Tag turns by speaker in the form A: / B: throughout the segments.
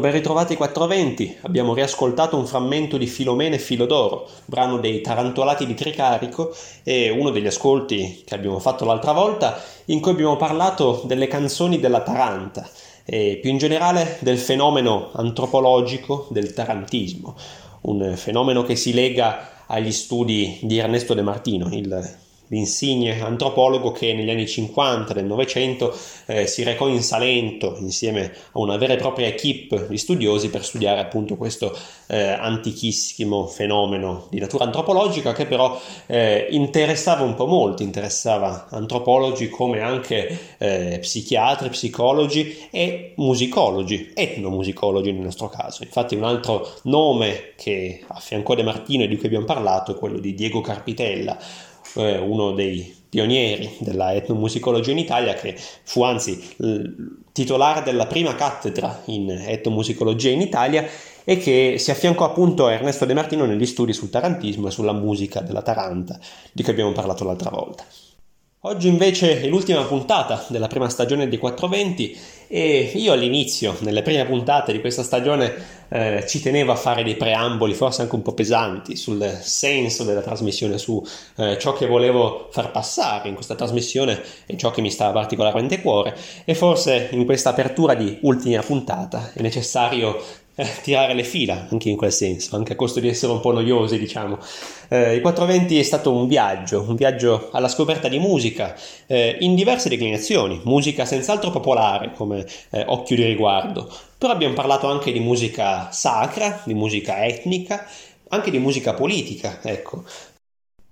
A: Ben ritrovati 420. Abbiamo riascoltato un frammento di Filomene Filodoro, brano dei Tarantolati di Tricarico e uno degli ascolti che abbiamo fatto l'altra volta in cui abbiamo parlato delle canzoni della Taranta e più in generale del fenomeno antropologico del tarantismo, un fenomeno che si lega agli studi di Ernesto De Martino, il l'insigne antropologo che negli anni 50 del Novecento eh, si recò in Salento insieme a una vera e propria equipe di studiosi per studiare appunto questo eh, antichissimo fenomeno di natura antropologica che però eh, interessava un po' molti, interessava antropologi come anche eh, psichiatri, psicologi e musicologi, etnomusicologi nel nostro caso. Infatti un altro nome che affiancò De Martino e di cui abbiamo parlato è quello di Diego Carpitella, eh, uno dei pionieri della etnomusicologia in Italia, che fu anzi titolare della prima cattedra in etnomusicologia in Italia e che si affiancò appunto a Ernesto De Martino negli studi sul tarantismo e sulla musica della Taranta, di cui abbiamo parlato l'altra volta. Oggi invece è l'ultima puntata della prima stagione di 420 e io all'inizio, nelle prime puntate di questa stagione, eh, ci tenevo a fare dei preamboli, forse anche un po' pesanti, sul senso della trasmissione, su eh, ciò che volevo far passare in questa trasmissione e ciò che mi stava particolarmente a cuore. E forse in questa apertura di ultima puntata è necessario tirare le fila anche in quel senso, anche a costo di essere un po' noiosi, diciamo. Eh, il 420 è stato un viaggio, un viaggio alla scoperta di musica eh, in diverse declinazioni, musica senz'altro popolare come eh, occhio di riguardo, però abbiamo parlato anche di musica sacra, di musica etnica, anche di musica politica, ecco.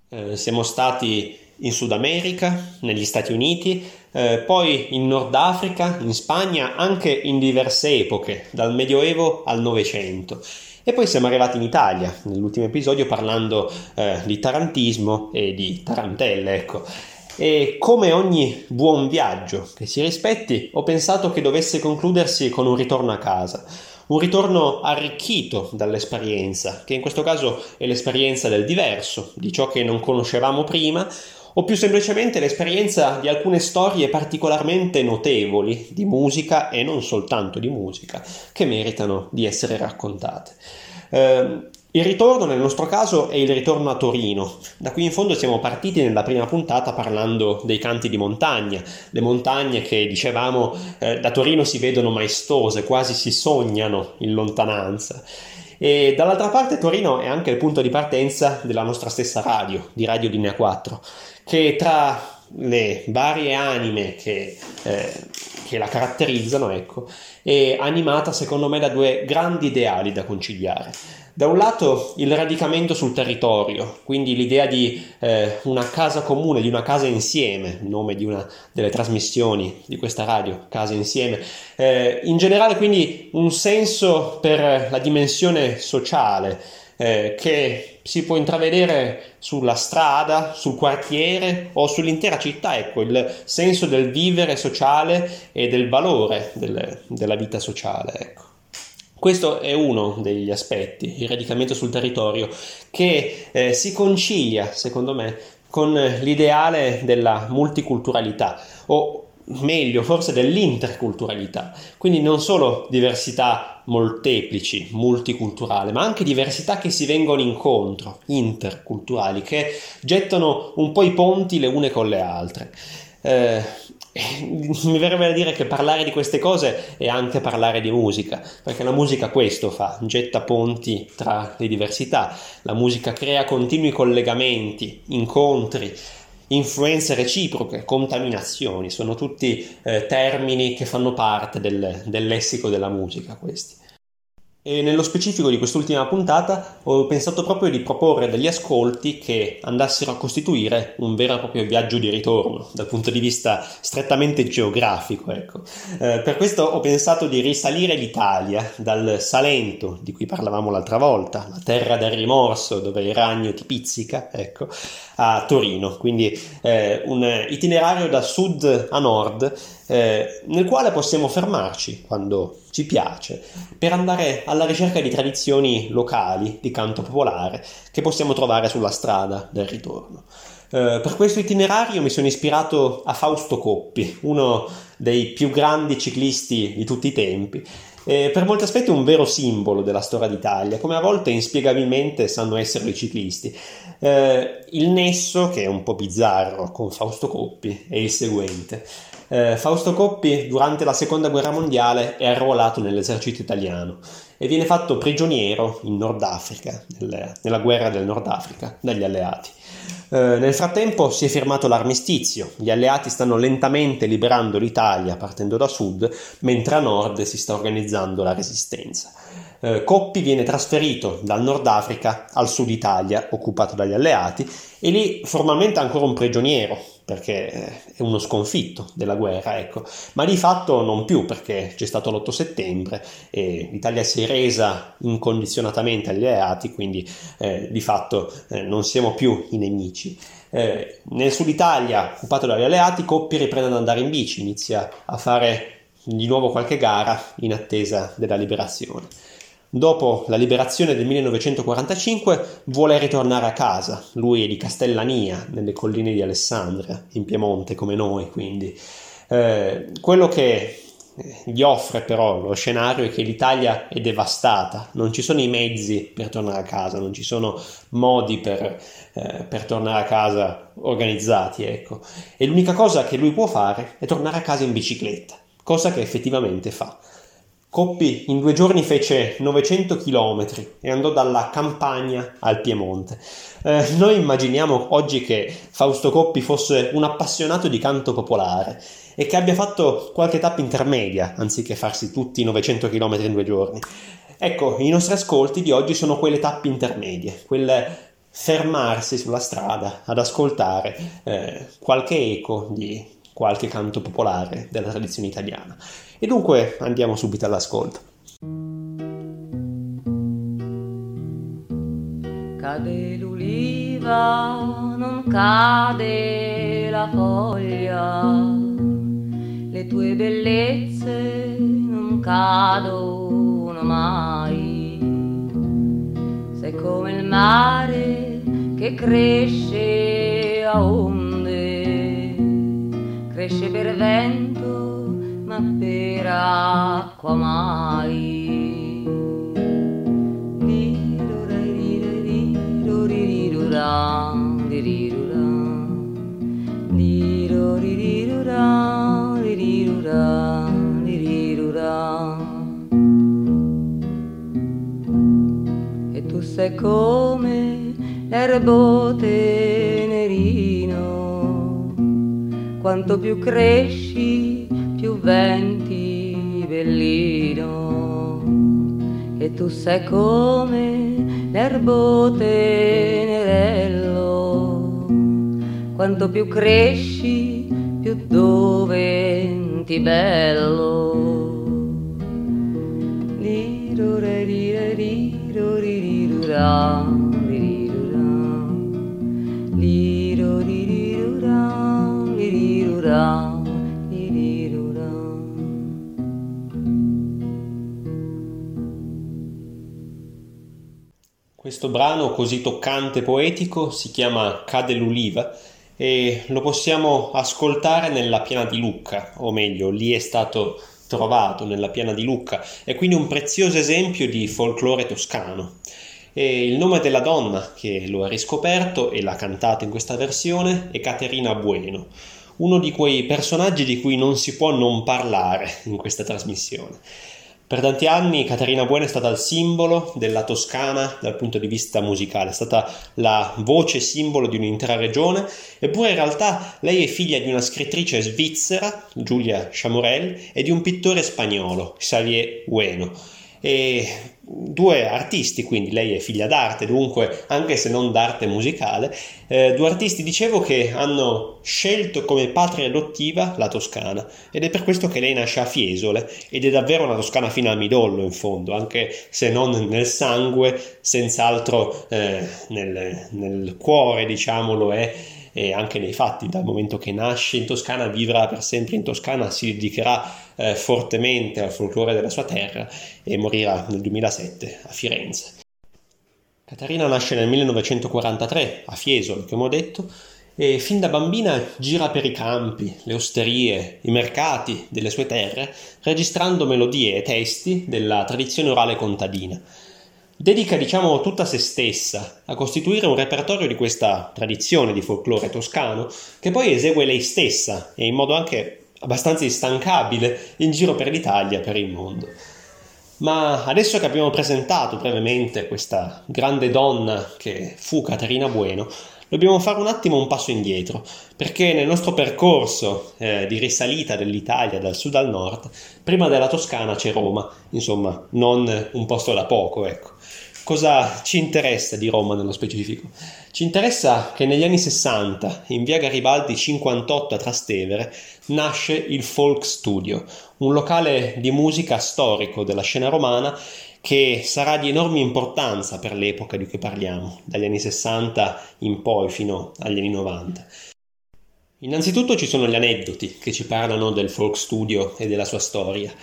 A: Eh, siamo stati in Sud America, negli Stati Uniti, eh, poi in Nord Africa, in Spagna, anche in diverse epoche, dal Medioevo al Novecento. E poi siamo arrivati in Italia, nell'ultimo episodio parlando eh, di tarantismo e di tarantelle, ecco. E come ogni buon viaggio che si rispetti, ho pensato che dovesse concludersi con un ritorno a casa, un ritorno arricchito dall'esperienza, che in questo caso è l'esperienza del diverso, di ciò che non conoscevamo prima, o più semplicemente l'esperienza di alcune storie particolarmente notevoli di musica e non soltanto di musica che meritano di essere raccontate. Eh, il ritorno nel nostro caso è il ritorno a Torino. Da qui in fondo siamo partiti nella prima puntata parlando dei canti di montagna, le montagne che dicevamo eh, da Torino si vedono maestose, quasi si sognano in lontananza. E dall'altra parte Torino è anche il punto di partenza della nostra stessa radio, di Radio Linea 4, che tra le varie anime che, eh, che la caratterizzano, ecco, è animata secondo me da due grandi ideali da conciliare. Da un lato il radicamento sul territorio, quindi l'idea di eh, una casa comune, di una casa insieme, nome di una delle trasmissioni di questa radio, casa insieme. Eh, in generale quindi un senso per la dimensione sociale eh, che si può intravedere sulla strada, sul quartiere o sull'intera città, ecco, il senso del vivere sociale e del valore del, della vita sociale, ecco. Questo è uno degli aspetti, il radicamento sul territorio, che eh, si concilia, secondo me, con l'ideale della multiculturalità, o meglio, forse dell'interculturalità. Quindi non solo diversità molteplici, multiculturali, ma anche diversità che si vengono incontro, interculturali, che gettano un po' i ponti le une con le altre. Eh, mi verrebbe da dire che parlare di queste cose è anche parlare di musica, perché la musica questo fa, getta ponti tra le diversità, la musica crea continui collegamenti, incontri, influenze reciproche, contaminazioni, sono tutti eh, termini che fanno parte del, del lessico della musica questi. E nello specifico di quest'ultima puntata ho pensato proprio di proporre degli ascolti che andassero a costituire un vero e proprio viaggio di ritorno dal punto di vista strettamente geografico. Ecco. Eh, per questo ho pensato di risalire l'Italia dal Salento, di cui parlavamo l'altra volta, la terra del rimorso dove il ragno ti pizzica, ecco, a Torino. Quindi eh, un itinerario da sud a nord eh, nel quale possiamo fermarci quando ci piace per andare alla ricerca di tradizioni locali di canto popolare che possiamo trovare sulla strada del ritorno. Eh, per questo itinerario mi sono ispirato a Fausto Coppi, uno dei più grandi ciclisti di tutti i tempi, e per molti aspetti un vero simbolo della storia d'Italia, come a volte inspiegabilmente sanno essere i ciclisti. Eh, il nesso, che è un po' bizzarro, con Fausto Coppi è il seguente. Eh, Fausto Coppi durante la seconda guerra mondiale è arruolato nell'esercito italiano e viene fatto prigioniero in Nord Africa, nel, nella guerra del Nord Africa, dagli alleati. Eh, nel frattempo si è firmato l'armistizio, gli alleati stanno lentamente liberando l'Italia partendo da sud, mentre a nord si sta organizzando la resistenza. Eh, Coppi viene trasferito dal Nord Africa al sud Italia, occupato dagli alleati, e lì formalmente ancora un prigioniero, perché è uno sconfitto della guerra, ecco. ma di fatto non più perché c'è stato l'8 settembre e l'Italia si è resa incondizionatamente agli alleati, quindi eh, di fatto eh, non siamo più i nemici. Eh, nel sud Italia, occupato dagli alleati, Coppi riprende ad andare in bici, inizia a fare di nuovo qualche gara in attesa della liberazione. Dopo la liberazione del 1945 vuole ritornare a casa, lui è di Castellania, nelle colline di Alessandria, in Piemonte come noi, quindi. Eh, quello che gli offre però lo scenario è che l'Italia è devastata, non ci sono i mezzi per tornare a casa, non ci sono modi per, eh, per tornare a casa organizzati, ecco. E l'unica cosa che lui può fare è tornare a casa in bicicletta, cosa che effettivamente fa. Coppi in due giorni fece 900 km e andò dalla Campania al Piemonte. Eh, noi immaginiamo oggi che Fausto Coppi fosse un appassionato di canto popolare e che abbia fatto qualche tappa intermedia anziché farsi tutti i 900 km in due giorni. Ecco, i nostri ascolti di oggi sono quelle tappe intermedie, quelle fermarsi sulla strada ad ascoltare eh, qualche eco di qualche canto popolare della tradizione italiana. E dunque andiamo subito all'ascolto.
B: Cade l'uliva, non cade la foglia, le tue bellezze non cadono mai. Sei come il mare che cresce a onde, cresce per vento per acqua mai. E tu sei come l'erbo tenerino, quanto più cresci venti bellino e tu sei come l'erbo tenerello quanto più cresci più doventi bello. Lirure, lire, liro, lirirura, lirirura,
A: Questo brano così toccante e poetico si chiama Cade l'uliva e lo possiamo ascoltare nella piana di Lucca, o meglio, lì è stato trovato nella piana di Lucca, è quindi un prezioso esempio di folklore toscano. E il nome della donna che lo ha riscoperto e l'ha cantato in questa versione è Caterina Bueno, uno di quei personaggi di cui non si può non parlare in questa trasmissione. Per tanti anni Caterina Buena è stata il simbolo della Toscana dal punto di vista musicale, è stata la voce simbolo di un'intera regione, eppure in realtà lei è figlia di una scrittrice svizzera, Giulia Chamorel, e di un pittore spagnolo, Xavier Bueno. E due artisti, quindi lei è figlia d'arte, dunque anche se non d'arte musicale, eh, due artisti dicevo che hanno scelto come patria adottiva la Toscana. Ed è per questo che lei nasce a Fiesole. Ed è davvero una Toscana fino al midollo in fondo, anche se non nel sangue, senz'altro eh, nel, nel cuore diciamo lo è e anche nei fatti, dal momento che nasce in Toscana, vivrà per sempre in Toscana, si dedicherà eh, fortemente al folklore della sua terra e morirà nel 2007 a Firenze. Caterina nasce nel 1943 a Fiesole, come ho detto, e fin da bambina gira per i campi, le osterie, i mercati delle sue terre, registrando melodie e testi della tradizione orale contadina. Dedica, diciamo, tutta se stessa a costituire un repertorio di questa tradizione di folklore toscano, che poi esegue lei stessa e in modo anche abbastanza instancabile in giro per l'Italia e per il mondo. Ma adesso che abbiamo presentato brevemente questa grande donna che fu Caterina Bueno, dobbiamo fare un attimo un passo indietro, perché nel nostro percorso eh, di risalita dell'Italia dal sud al nord, prima della Toscana c'è Roma, insomma, non un posto da poco, ecco. Cosa ci interessa di Roma nello specifico? Ci interessa che negli anni 60, in via Garibaldi 58 a Trastevere, nasce il Folk Studio, un locale di musica storico della scena romana che sarà di enorme importanza per l'epoca di cui parliamo, dagli anni 60 in poi fino agli anni 90. Innanzitutto ci sono gli aneddoti che ci parlano del folk studio e della sua storia.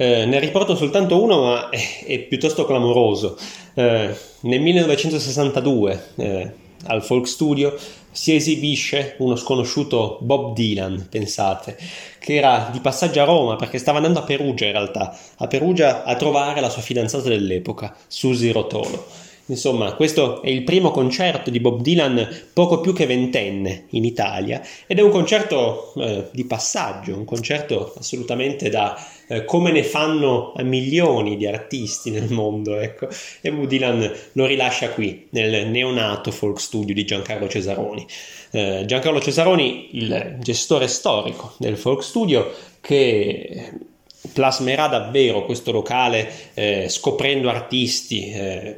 A: Eh, ne riporto soltanto uno, ma è, è piuttosto clamoroso. Eh, nel 1962 eh, al Folk Studio si esibisce uno sconosciuto Bob Dylan, pensate, che era di passaggio a Roma perché stava andando a Perugia in realtà, a Perugia a trovare la sua fidanzata dell'epoca, Susie Rotolo. Insomma, questo è il primo concerto di Bob Dylan poco più che ventenne in Italia ed è un concerto eh, di passaggio, un concerto assolutamente da eh, come ne fanno milioni di artisti nel mondo, ecco. E Bob Dylan lo rilascia qui, nel neonato folk studio di Giancarlo Cesaroni. Eh, Giancarlo Cesaroni, il gestore storico del folk studio, che plasmerà davvero questo locale eh, scoprendo artisti eh,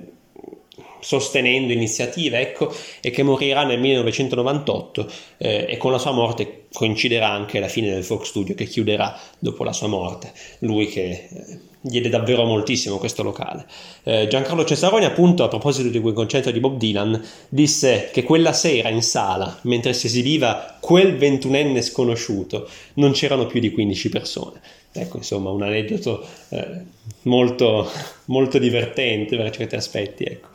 A: sostenendo iniziative, ecco, e che morirà nel 1998 eh, e con la sua morte coinciderà anche la fine del Folk Studio che chiuderà dopo la sua morte, lui che eh, diede davvero moltissimo questo locale. Eh, Giancarlo Cesaroni appunto a proposito di quel concerto di Bob Dylan disse che quella sera in sala, mentre si esibiva quel ventunenne sconosciuto, non c'erano più di 15 persone. Ecco, insomma, un aneddoto eh, molto, molto divertente per certi aspetti, ecco.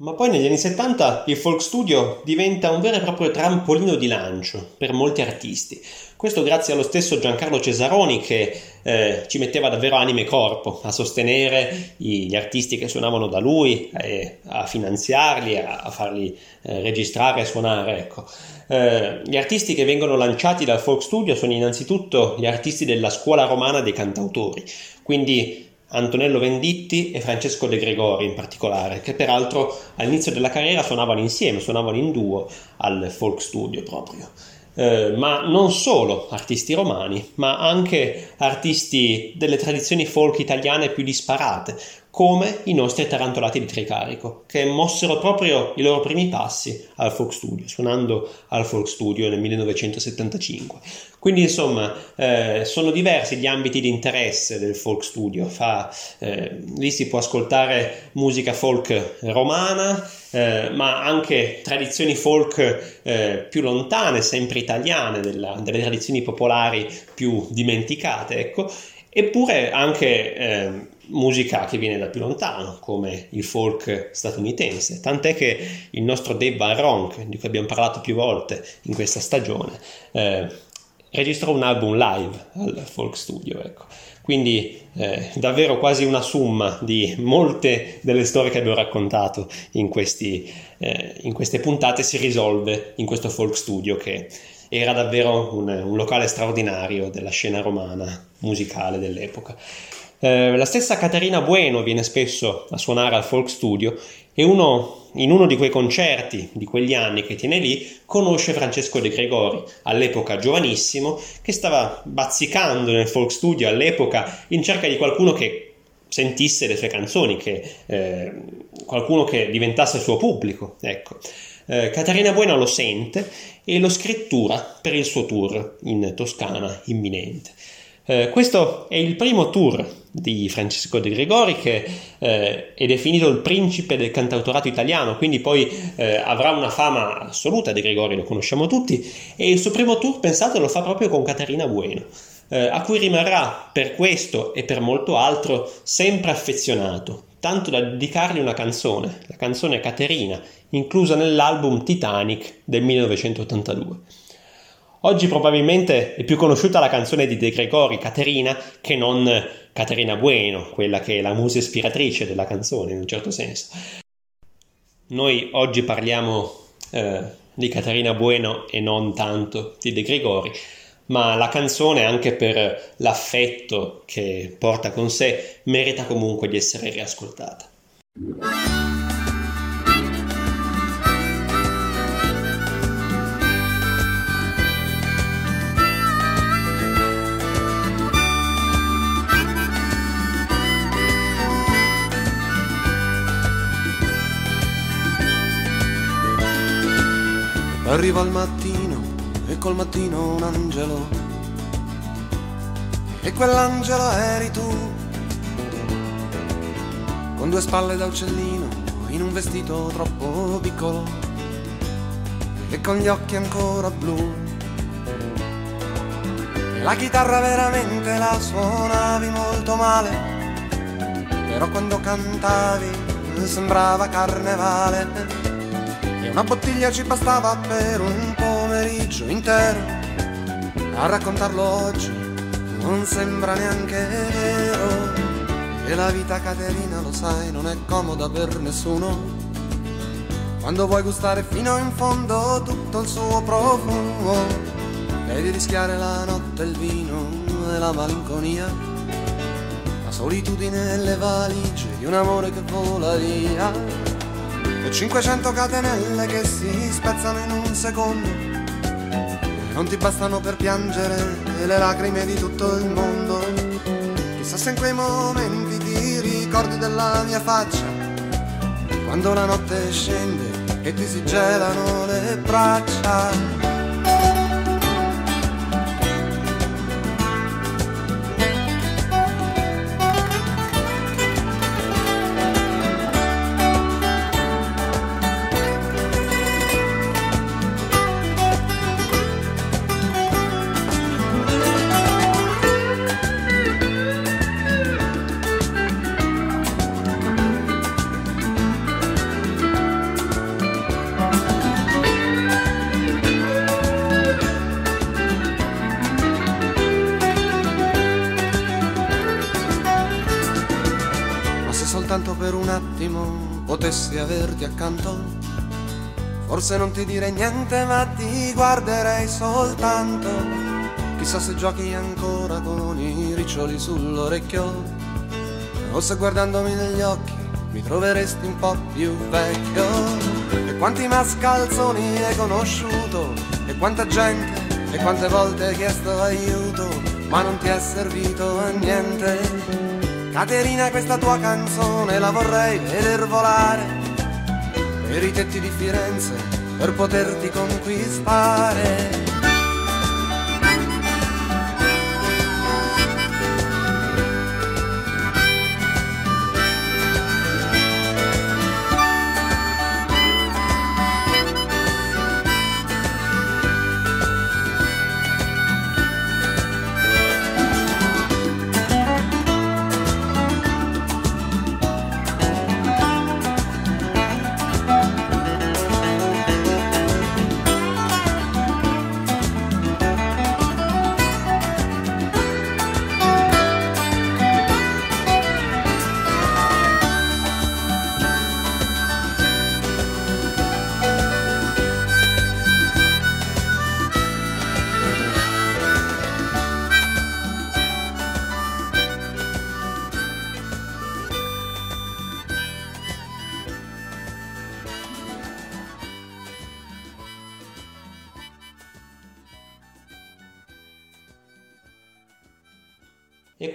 A: Ma poi negli anni 70 il folk studio diventa un vero e proprio trampolino di lancio per molti artisti. Questo grazie allo stesso Giancarlo Cesaroni che eh, ci metteva davvero anima e corpo a sostenere gli artisti che suonavano da lui, eh, a finanziarli, a, a farli eh, registrare e suonare. Ecco. Eh, gli artisti che vengono lanciati dal folk studio sono innanzitutto gli artisti della scuola romana dei cantautori, quindi Antonello Venditti e Francesco De Gregori in particolare, che peraltro all'inizio della carriera suonavano insieme, suonavano in duo al folk studio proprio. Eh, ma non solo artisti romani, ma anche artisti delle tradizioni folk italiane più disparate, come i nostri tarantolati di Tricarico, che mossero proprio i loro primi passi al folk studio, suonando al folk studio nel 1975. Quindi insomma eh, sono diversi gli ambiti di interesse del folk studio, Fa, eh, lì si può ascoltare musica folk romana, eh, ma anche tradizioni folk eh, più lontane, sempre italiane, della, delle tradizioni popolari più dimenticate, ecco, eppure anche eh, musica che viene da più lontano, come il folk statunitense, tant'è che il nostro Dave Barronk, di cui abbiamo parlato più volte in questa stagione, eh, registrò un album live al folk studio, ecco. Quindi eh, davvero quasi una summa di molte delle storie che abbiamo raccontato in, questi, eh, in queste puntate si risolve in questo folk studio che era davvero un, un locale straordinario della scena romana musicale dell'epoca. Eh, la stessa Caterina Bueno viene spesso a suonare al Folk Studio e uno, in uno di quei concerti di quegli anni che tiene lì conosce Francesco De Gregori, all'epoca giovanissimo, che stava bazzicando nel Folk Studio all'epoca in cerca di qualcuno che sentisse le sue canzoni, che, eh, qualcuno che diventasse suo pubblico. Ecco. Eh, Caterina Bueno lo sente e lo scrittura per il suo tour in Toscana imminente. Eh, questo è il primo tour di Francesco De Gregori che eh, è definito il principe del cantautorato italiano, quindi poi eh, avrà una fama assoluta, De Gregori lo conosciamo tutti, e il suo primo tour, pensate, lo fa proprio con Caterina Bueno. Eh, a cui rimarrà per questo e per molto altro sempre affezionato, tanto da dedicargli una canzone, la canzone Caterina, inclusa nell'album Titanic del 1982. Oggi probabilmente è più conosciuta la canzone di De Gregori, Caterina, che non Caterina Bueno, quella che è la musa ispiratrice della canzone in un certo senso. Noi oggi parliamo eh, di Caterina Bueno e non tanto di De Gregori, ma la canzone, anche per l'affetto che porta con sé, merita comunque di essere riascoltata.
C: Arriva il mattino e col mattino un angelo. E quell'angelo eri tu. Con due spalle da uccellino, in un vestito troppo piccolo. E con gli occhi ancora blu. La chitarra veramente la suonavi molto male. Però quando cantavi sembrava carnevale e una bottiglia ci bastava per un pomeriggio intero. A raccontarlo oggi non sembra neanche vero. E la vita Caterina, lo sai, non è comoda per nessuno. Quando vuoi gustare fino in fondo tutto il suo profumo, devi rischiare la notte, il vino e la malinconia. La solitudine e le valigie di un amore che vola via e 500 catenelle che si spezzano in un secondo. Non ti bastano per piangere le lacrime di tutto il mondo. Chissà se in quei momenti ti ricordi della mia faccia. Quando la notte scende e ti si gelano le braccia Forse non ti direi niente, ma ti guarderei soltanto. Chissà se giochi ancora con i riccioli sull'orecchio. O se guardandomi negli occhi mi troveresti un po' più vecchio. E quanti mascalzoni hai conosciuto, e quanta gente, e quante volte hai chiesto aiuto, ma non ti è servito a niente Caterina questa tua canzone la vorrei veder volare per i tetti di Firenze per poterti conquistare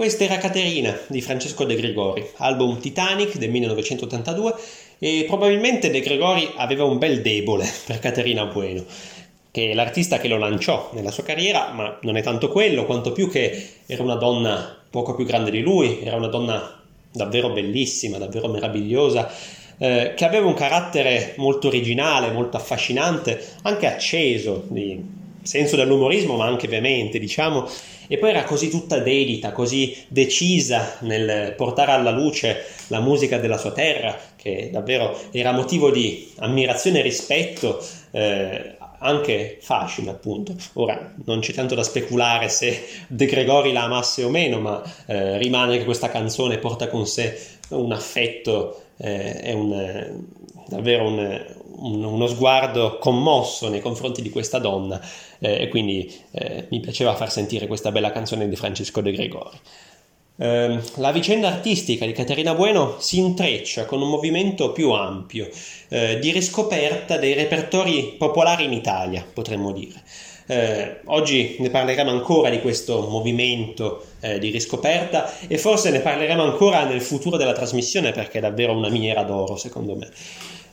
A: questa era Caterina di Francesco De Gregori, album Titanic del 1982 e probabilmente De Gregori aveva un bel debole per Caterina Bueno, che è l'artista che lo lanciò nella sua carriera, ma non è tanto quello, quanto più che era una donna poco più grande di lui, era una donna davvero bellissima, davvero meravigliosa, eh, che aveva un carattere molto originale, molto affascinante, anche acceso, di senso dell'umorismo, ma anche veemente, diciamo, e poi era così tutta dedita, così decisa nel portare alla luce la musica della sua terra, che davvero era motivo di ammirazione e rispetto, eh, anche facile appunto. Ora non c'è tanto da speculare se De Gregori la amasse o meno, ma eh, rimane che questa canzone porta con sé un affetto eh, e un, davvero un, un, uno sguardo commosso nei confronti di questa donna eh, e quindi eh, mi piaceva far sentire questa bella canzone di Francesco De Gregori. Eh, la vicenda artistica di Caterina Bueno si intreccia con un movimento più ampio eh, di riscoperta dei repertori popolari in Italia, potremmo dire. Eh, oggi ne parleremo ancora di questo movimento eh, di riscoperta e forse ne parleremo ancora nel futuro della trasmissione perché è davvero una miniera d'oro secondo me.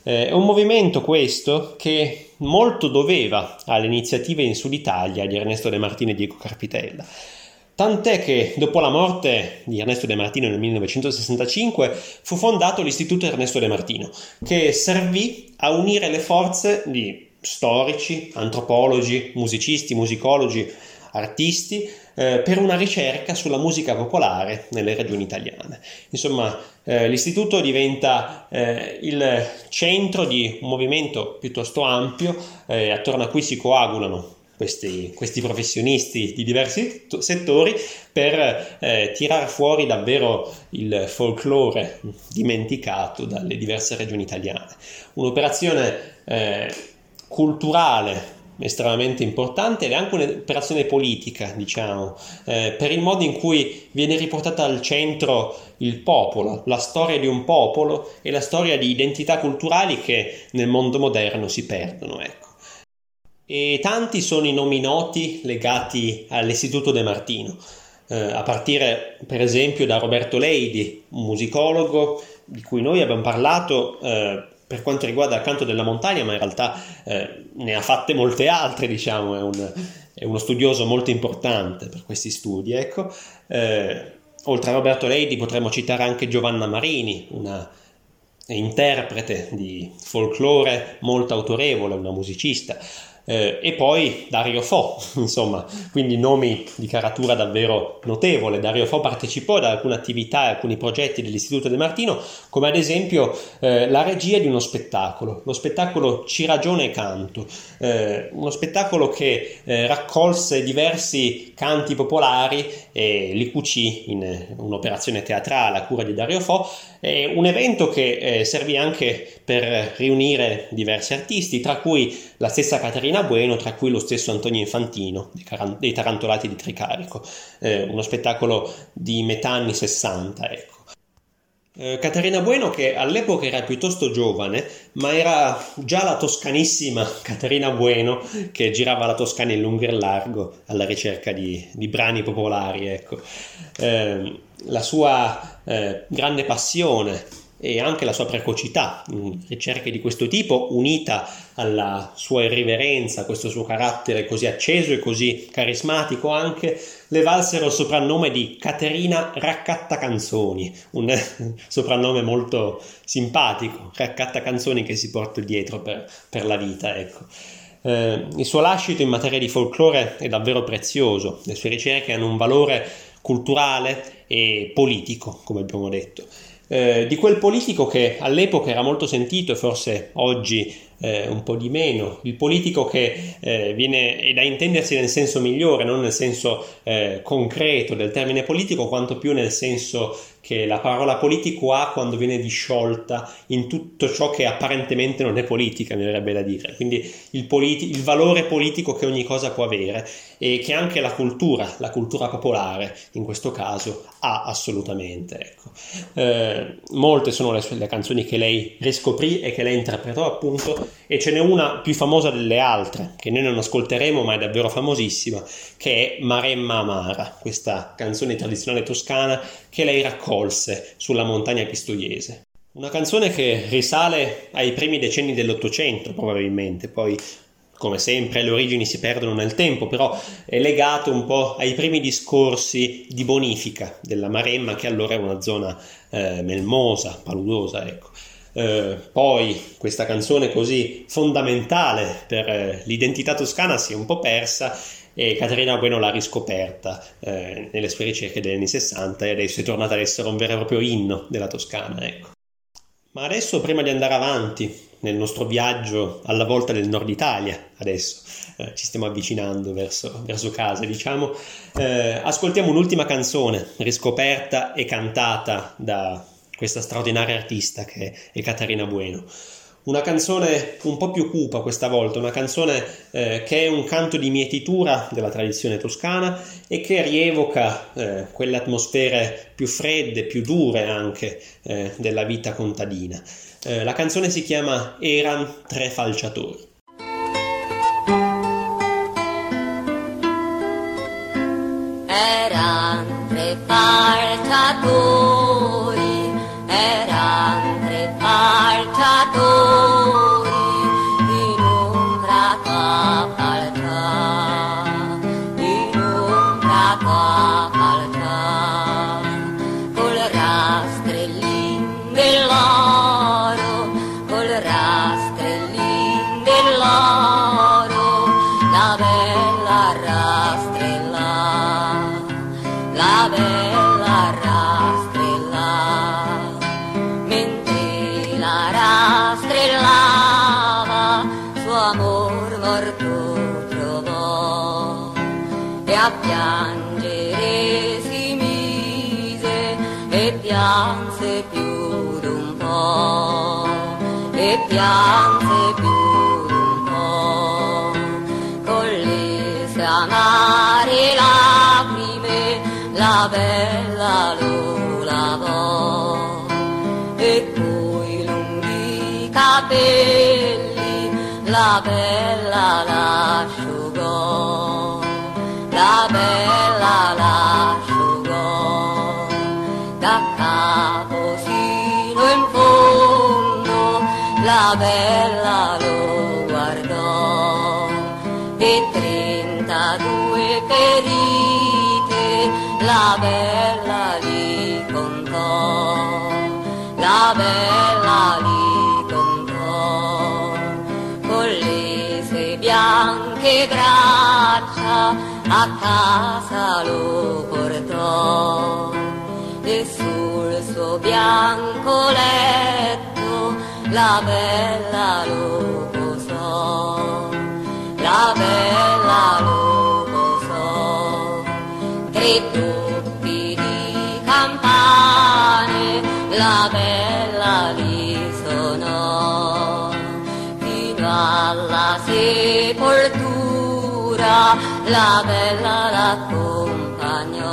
A: Eh, è un movimento questo che molto doveva alle iniziative in Sud Italia di Ernesto De Martino e Diego Carpitella. Tant'è che dopo la morte di Ernesto De Martino nel 1965 fu fondato l'Istituto Ernesto De Martino, che servì a unire le forze di storici, antropologi, musicisti, musicologi, artisti eh, per una ricerca sulla musica popolare nelle regioni italiane. Insomma, eh, l'istituto diventa eh, il centro di un movimento piuttosto ampio eh, attorno a cui si coagulano questi, questi, professionisti di diversi settori per eh, tirar fuori davvero il folklore dimenticato dalle diverse regioni italiane. Un'operazione eh, culturale estremamente importante ed è anche un'operazione politica, diciamo, eh, per il modo in cui viene riportata al centro il popolo, la storia di un popolo e la storia di identità culturali che nel mondo moderno si perdono. Ecco. E tanti sono i nomi noti legati all'Istituto De Martino, eh, a partire per esempio da Roberto Leidi, un musicologo di cui noi abbiamo parlato eh, per quanto riguarda il canto della montagna, ma in realtà eh, ne ha fatte molte altre, diciamo, è, un, è, uno studioso molto importante per questi studi. Ecco. Eh, oltre a Roberto Leidi potremmo citare anche Giovanna Marini, una interprete di folklore molto autorevole, una musicista eh, e poi Dario Fo, insomma, quindi nomi di caratura davvero notevole. Dario Fo partecipò ad alcune attività e alcuni progetti dell'Istituto De Martino, come ad esempio eh, la regia di uno spettacolo, lo spettacolo Ci ragione e canto, eh, uno spettacolo che eh, raccolse diversi canti popolari e li cucì in un'operazione teatrale a cura di Dario Fo, un evento che eh, servì anche per riunire diversi artisti, tra cui la stessa Caterina Elena Bueno, tra cui lo stesso Antonio Infantino dei Tarantolati di Tricarico, eh, uno spettacolo di metà anni 60, ecco. Eh, Caterina Bueno che all'epoca era piuttosto giovane, ma era già la toscanissima Caterina Bueno che girava la Toscana in lungo e largo alla ricerca di, di brani popolari. Ecco. Eh, la sua eh, grande passione e anche la sua precocità in ricerche di questo tipo, unita alla sua irriverenza, questo suo carattere così acceso e così carismatico anche, le valsero il soprannome di Caterina Raccatta Canzoni, un soprannome molto simpatico, Raccatta Canzoni che si porta dietro per, per la vita, ecco. Eh, il suo lascito in materia di folklore è davvero prezioso, le sue ricerche hanno un valore culturale e politico, come abbiamo detto. Eh, di quel politico che all'epoca era molto sentito e forse oggi eh, un po' di meno, il politico che eh, viene, è da intendersi nel senso migliore, non nel senso eh, concreto del termine politico, quanto più nel senso che la parola politico ha quando viene disciolta in tutto ciò che apparentemente non è politica, mi verrebbe da dire. Quindi il, politi- il valore politico che ogni cosa può avere e che anche la cultura, la cultura popolare in questo caso, ha assolutamente. Ecco. Eh, molte sono le, le canzoni che lei riscoprì e che lei interpretò appunto e ce n'è una più famosa delle altre che noi non ascolteremo ma è davvero famosissima che è Maremma Amara, questa canzone tradizionale toscana che lei raccolse sulla montagna pistoiese. Una canzone che risale ai primi decenni dell'Ottocento probabilmente, poi come sempre le origini si perdono nel tempo, però è legato un po' ai primi discorsi di bonifica della Maremma che allora è una zona eh, melmosa, paludosa, ecco. Eh, poi questa canzone così fondamentale per eh, l'identità toscana si è un po' persa e Caterina Bueno l'ha riscoperta eh, nelle sue ricerche degli anni 60 e adesso è tornata ad essere un vero e proprio inno della Toscana. Ecco. Ma adesso, prima di andare avanti nel nostro viaggio alla volta del nord Italia, adesso eh, ci stiamo avvicinando verso, verso casa, diciamo, eh, ascoltiamo un'ultima canzone riscoperta e cantata da questa straordinaria artista che è Caterina Bueno. Una canzone un po' più cupa questa volta, una canzone eh, che è un canto di mietitura della tradizione toscana e che rievoca eh, quelle atmosfere più fredde, più dure anche eh, della vita contadina. Eh, la canzone si chiama Eran tre falciatori.
B: Eran tre falciatori, a piangere si mise e pianse più d'un po' e pianse più d'un po' con le sue amare lacrime la bella lo lavò e coi lunghi capelli la bella l'asciugò la bella l'asciugò da capo sino in fondo la bella lo guardò e trentadue ferite la bella li contò la bella li contò con le sue bianche braccia a casa lo portò e sul suo bianco letto la bella lo posò, la bella lo posò, tre tocchi di campane la bella li suonò, fino alla sepoltura la bella l'accompagnò,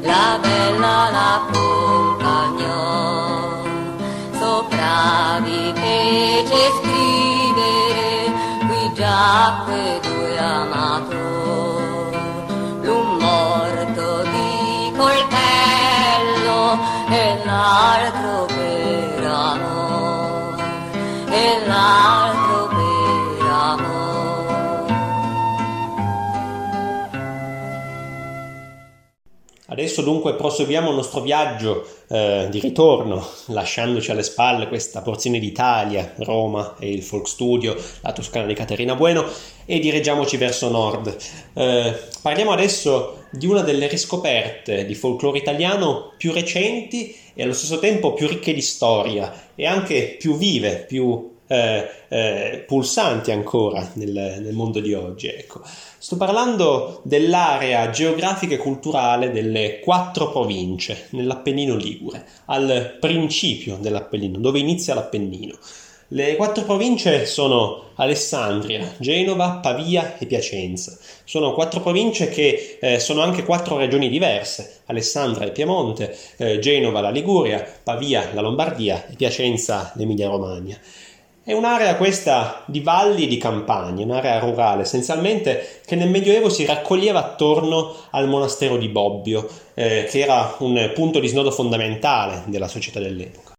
B: la bella l'accompagnò, sopra vi fece scrivere qui giacque due amatori, l'un morto di coltello e l'altro per amore, e l'altro
A: Adesso dunque proseguiamo il nostro viaggio eh, di ritorno, lasciandoci alle spalle questa porzione d'Italia, Roma e il folk studio, la Toscana di Caterina Bueno, e dirigiamoci verso nord. Eh, parliamo adesso di una delle riscoperte di folklore italiano più recenti e allo stesso tempo più ricche di storia e anche più vive, più eh, eh, pulsanti ancora nel, nel mondo di oggi. Ecco. Sto parlando dell'area geografica e culturale delle quattro province nell'Appennino Ligure, al principio dell'Appennino, dove inizia l'Appennino. Le quattro province sono Alessandria, Genova, Pavia e Piacenza. Sono quattro province che eh, sono anche quattro regioni diverse. Alessandria il Piemonte, eh, Genova la Liguria, Pavia la Lombardia e Piacenza l'Emilia Romagna. È un'area questa di valli e di campagne, un'area rurale essenzialmente che nel Medioevo si raccoglieva attorno al monastero di Bobbio, eh, che era un punto di snodo fondamentale della società dell'epoca.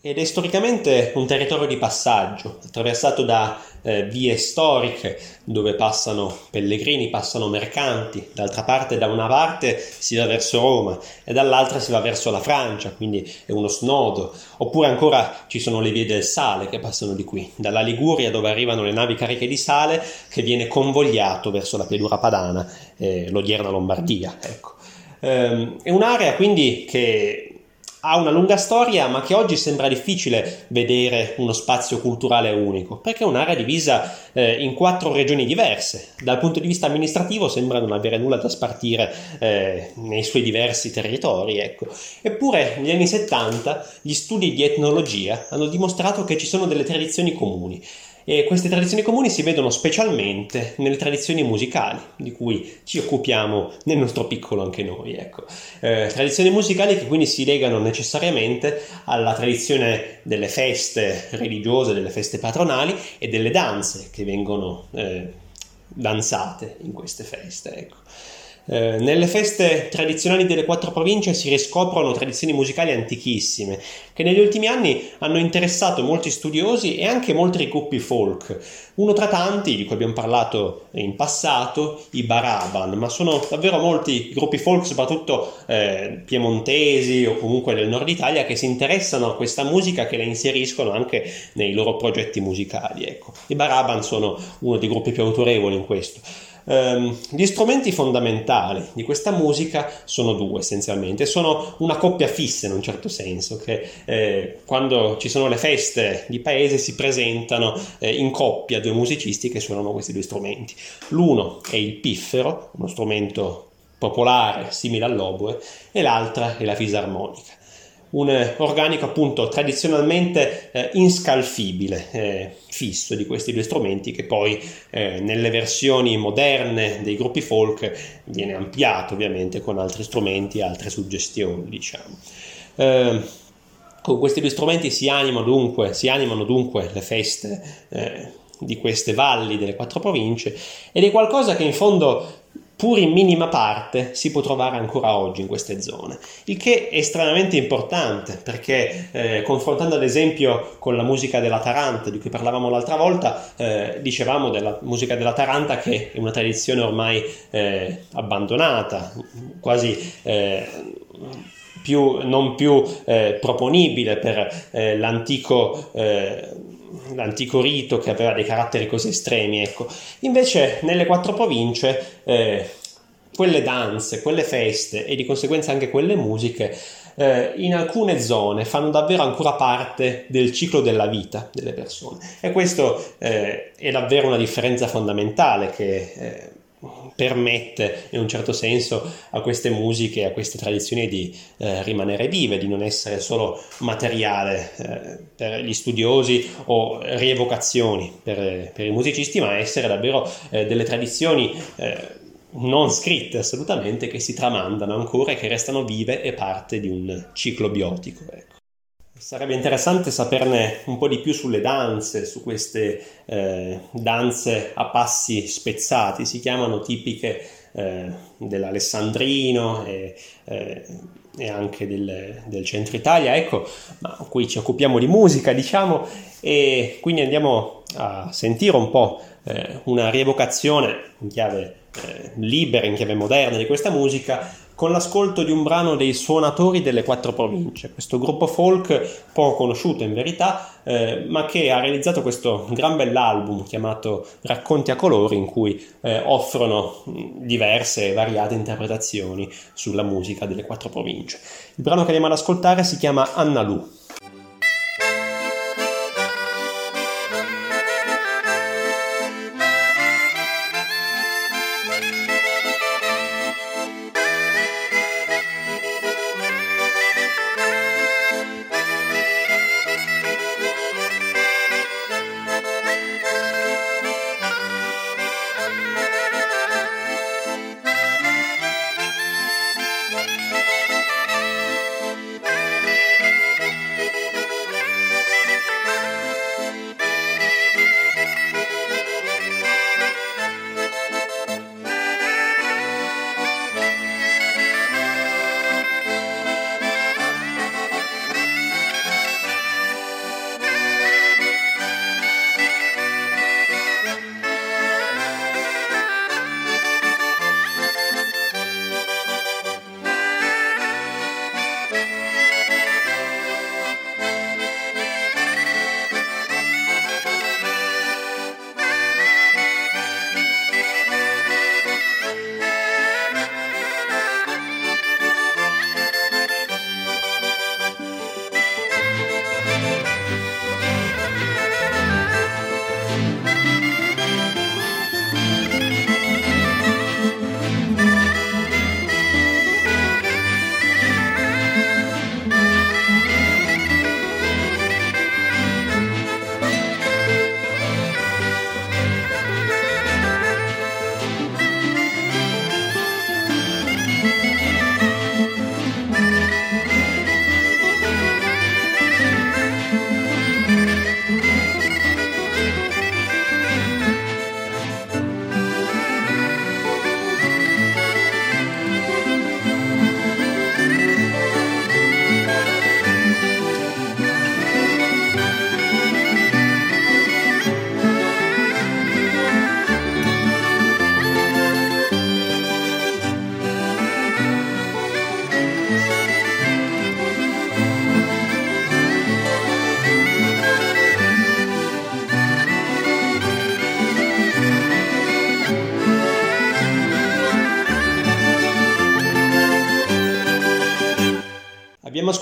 A: ed è storicamente un territorio di passaggio, attraversato da eh, vie storiche dove passano pellegrini, passano mercanti, d'altra parte da una parte si va verso Roma e dall'altra si va verso la Francia, quindi è uno snodo, oppure ancora ci sono le vie del sale che passano di qui, dalla Liguria dove arrivano le navi cariche di sale che viene convogliato verso la pianura padana, eh, l'odierna Lombardia. Ecco. Ehm, è un'area quindi che ha una lunga storia, ma che oggi sembra difficile vedere uno spazio culturale unico, perché è un'area divisa eh, in quattro regioni diverse. Dal punto di vista amministrativo sembra non avere nulla da spartire eh, nei suoi diversi territori. Ecco. Eppure negli anni 70 gli studi di etnologia hanno dimostrato che ci sono delle tradizioni comuni e queste tradizioni comuni si vedono specialmente nelle tradizioni musicali, di cui ci occupiamo nel nostro piccolo anche noi. Ecco. Eh, tradizioni musicali che quindi si legano necessariamente alla tradizione delle feste religiose, delle feste patronali e delle danze che vengono eh, danzate in queste feste. Ecco. Eh, nelle feste tradizionali delle quattro province si riscoprono tradizioni musicali antichissime che negli ultimi anni hanno interessato molti studiosi e anche molti gruppi folk. Uno tra tanti, di cui abbiamo parlato in passato, i Baraban, ma sono davvero molti gruppi folk, soprattutto eh, piemontesi o comunque del nord Italia, che si interessano a questa musica che la inseriscono anche nei loro progetti musicali. Ecco. I Baraban sono uno dei gruppi più autorevoli in questo. Um, gli strumenti fondamentali di questa musica sono due essenzialmente, sono una coppia fissa in un certo senso, che eh, quando ci sono le feste di paese si presentano eh, in coppia due musicisti che suonano questi due strumenti. L'uno è il piffero, uno strumento popolare simile all'oboe, e l'altra è la fisarmonica un organico appunto tradizionalmente eh, inscalfibile, eh, fisso di questi due strumenti che poi eh, nelle versioni moderne dei gruppi folk viene ampliato ovviamente con altri strumenti altre suggestioni diciamo. Eh, con questi due strumenti si animano dunque, si animano dunque le feste eh, di queste valli delle quattro province ed è qualcosa che in fondo pur in minima parte, si può trovare ancora oggi in queste zone, il che è estremamente importante perché eh, confrontando ad esempio con la musica della Taranta di cui parlavamo l'altra volta, eh, dicevamo della musica della Taranta che è una tradizione ormai eh, abbandonata, quasi eh, più, non più eh, proponibile per eh, l'antico l'antico rito che aveva dei caratteri così estremi, ecco. Invece nelle quattro province eh, quelle danze, quelle feste e di conseguenza anche quelle musiche eh, in alcune zone fanno davvero ancora parte del ciclo della vita delle persone e questo eh, è davvero una differenza fondamentale che eh, permette in un certo senso a queste musiche, a queste tradizioni di eh, rimanere vive, di non essere solo materiale eh, per gli studiosi o rievocazioni per, per, i musicisti, ma essere davvero eh, delle tradizioni eh, non scritte assolutamente che si tramandano ancora e che restano vive e parte di un ciclo biotico. Ecco. Sarebbe interessante saperne un po' di più sulle danze, su queste eh, danze a passi spezzati, si chiamano tipiche eh, dell'Alessandrino e, eh, e anche del, del, centro Italia, ecco, ma qui ci occupiamo di musica, diciamo, e quindi andiamo a sentire un po' eh, una rievocazione in chiave eh, libera, in chiave moderna di questa musica con l'ascolto di un brano dei suonatori delle quattro province, questo gruppo folk poco conosciuto in verità, eh, ma che ha realizzato questo gran bell'album chiamato Racconti a colori in cui eh, offrono diverse e variate interpretazioni sulla musica delle quattro province. Il brano che andiamo ad ascoltare si chiama Anna Lu.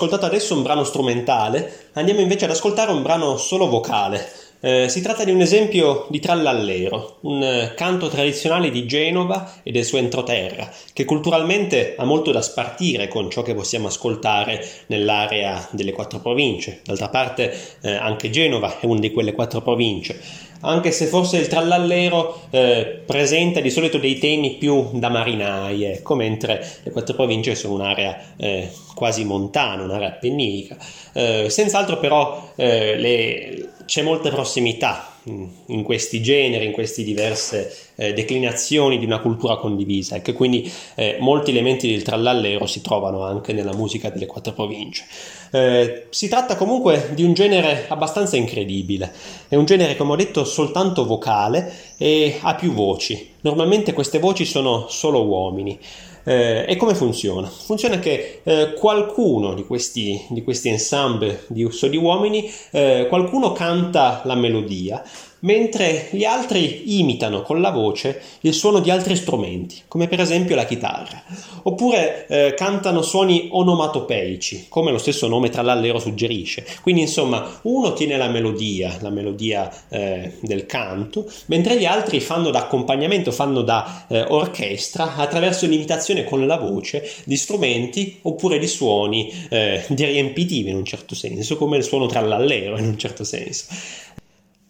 A: Ascoltato adesso un brano strumentale, andiamo invece ad ascoltare un brano solo vocale. Eh, si tratta di un esempio di trallallero, un eh, canto tradizionale di Genova e del suo entroterra, che culturalmente ha molto da spartire con ciò che possiamo ascoltare nell'area delle quattro province. D'altra parte eh, anche Genova è una di quelle quattro province anche se forse il trallallero eh, presenta di solito dei temi più da marinai, ecco, mentre le quattro province sono un'area eh, quasi montana, un'area appenninica. Eh, senz'altro però le, c'è molta prossimità in questi generi, in queste diverse eh, declinazioni di una cultura condivisa e che quindi eh, molti elementi del trallallero si trovano anche nella musica delle quattro province. Eh, si tratta comunque di un genere abbastanza incredibile, è un genere come ho detto soltanto vocale e ha più voci, normalmente queste voci sono solo uomini. Eh, e come funziona? Funziona che eh, qualcuno di questi, di questi ensemble di di uomini, eh, qualcuno canta la melodia, mentre gli altri imitano con la voce il suono di altri strumenti, come per esempio la chitarra, oppure eh, cantano suoni onomatopeici, come lo stesso nome tra l'allero suggerisce. Quindi insomma uno tiene la melodia, la melodia eh, del canto, mentre gli altri fanno da accompagnamento, fanno da eh, orchestra attraverso l'imitazione con la voce di strumenti oppure di suoni eh, di riempitivi in un certo senso, come il suono tra l'allero in un certo senso.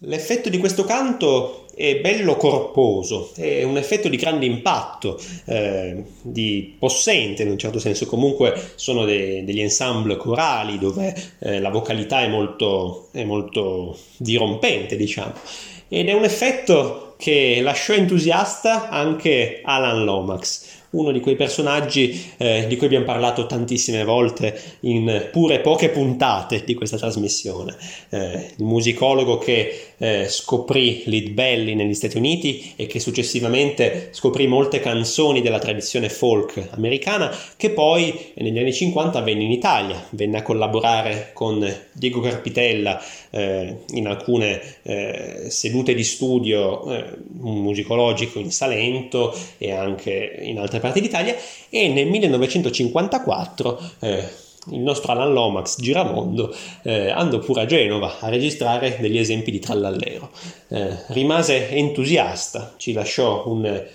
A: L'effetto di questo canto è bello corposo, è un effetto di grande impatto, eh, di possente in un certo senso, comunque sono de- degli ensemble corali dove eh, la vocalità è molto, è molto dirompente, diciamo, ed è un effetto che lasciò entusiasta anche Alan Lomax uno di quei personaggi eh, di cui abbiamo parlato tantissime volte in pure poche puntate di questa trasmissione. Eh, il musicologo che eh, scoprì Lead Belly negli Stati Uniti e che successivamente scoprì molte canzoni della tradizione folk americana, che poi negli anni 50 venne in Italia, venne a collaborare con Diego Carpitella eh, in alcune eh, sedute di studio eh, musicologico in Salento e anche in altre parti d'Italia e nel 1954 eh, il nostro Alan Lomax Giramondo eh, andò pure a Genova a registrare degli esempi di trallallero. Eh, rimase entusiasta, ci lasciò un, eh,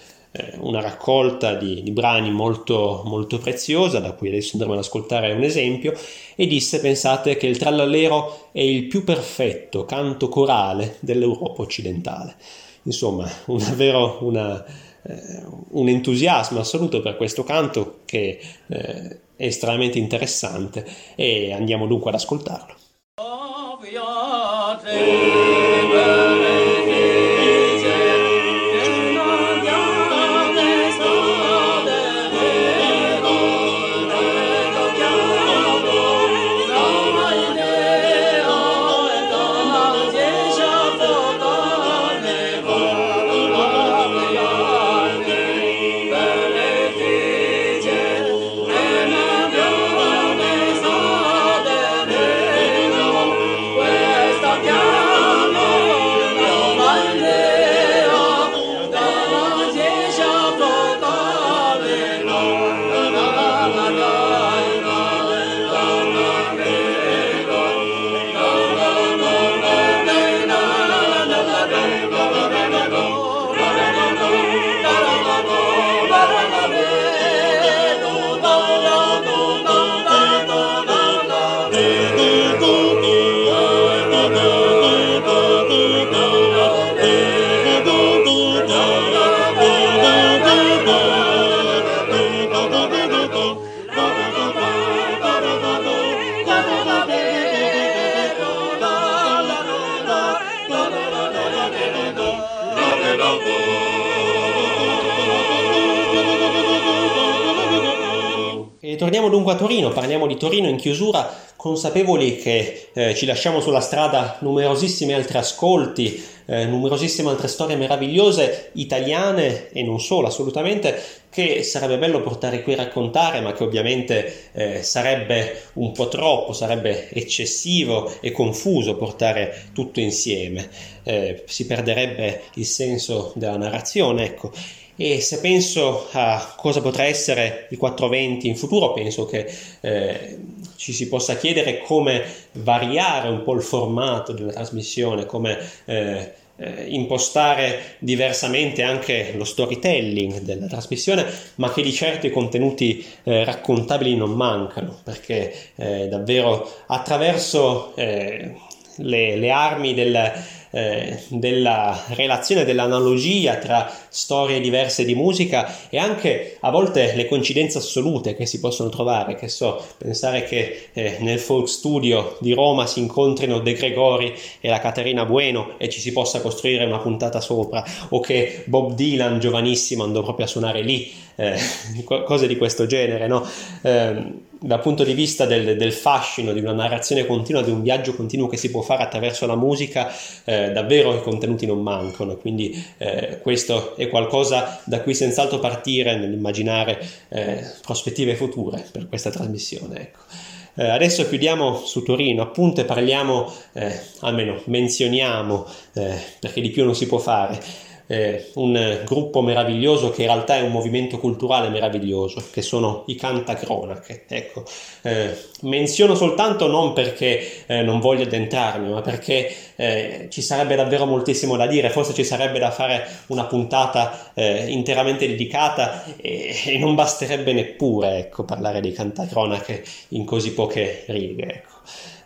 A: una raccolta di, di brani molto, molto, preziosa, da cui adesso andremo ad ascoltare un esempio, e disse, pensate, che il trallallero è il più perfetto canto corale dell'Europa occidentale. Insomma, una, davvero una eh, un entusiasmo assoluto per questo canto che eh, estremamente interessante e andiamo dunque ad ascoltarlo. torniamo Torino, parliamo di Torino in chiusura, consapevoli che eh, ci lasciamo sulla strada numerosissimi altri ascolti, eh, numerosissime altre storie meravigliose italiane e non solo, assolutamente, che sarebbe bello portare qui a raccontare, ma che ovviamente eh, sarebbe un po' troppo, sarebbe eccessivo e confuso portare tutto insieme, eh, si perderebbe il senso della narrazione, ecco. E se penso a cosa potrà essere il 420 in futuro, penso che eh, ci si possa chiedere come variare un po' il formato della trasmissione, come eh, eh, impostare diversamente anche lo storytelling della trasmissione, ma che di certo i contenuti eh, raccontabili non mancano, perché eh, davvero attraverso eh, le, le, armi del eh, della relazione, dell'analogia tra storie diverse di musica e anche a volte le coincidenze assolute che si possono trovare, che so, pensare che eh, nel folk studio di Roma si incontrino De Gregori e la Caterina Bueno e ci si possa costruire una puntata sopra, o che Bob Dylan, giovanissimo, andò proprio a suonare lì, eh, cose di questo genere, no? Eh, dal punto di vista del, del, fascino, di una narrazione continua, di un viaggio continuo che si può fare attraverso la musica, eh, davvero i contenuti non mancano. Quindi eh, questo è qualcosa da cui senz'altro partire nell'immaginare eh, prospettive future per questa trasmissione. Ecco. Eh, adesso chiudiamo su Torino, appunto, e parliamo, eh, almeno menzioniamo, eh, perché di più non si può fare eh, un gruppo meraviglioso che in realtà è un movimento culturale meraviglioso, che sono i cantacronache. Ecco, eh, menziono soltanto non perché eh, non voglio addentrarmi, ma perché eh, ci sarebbe davvero moltissimo da dire, forse ci sarebbe da fare una puntata eh, interamente dedicata e, e, non basterebbe neppure ecco, parlare di cantacronache in così poche righe. Ecco.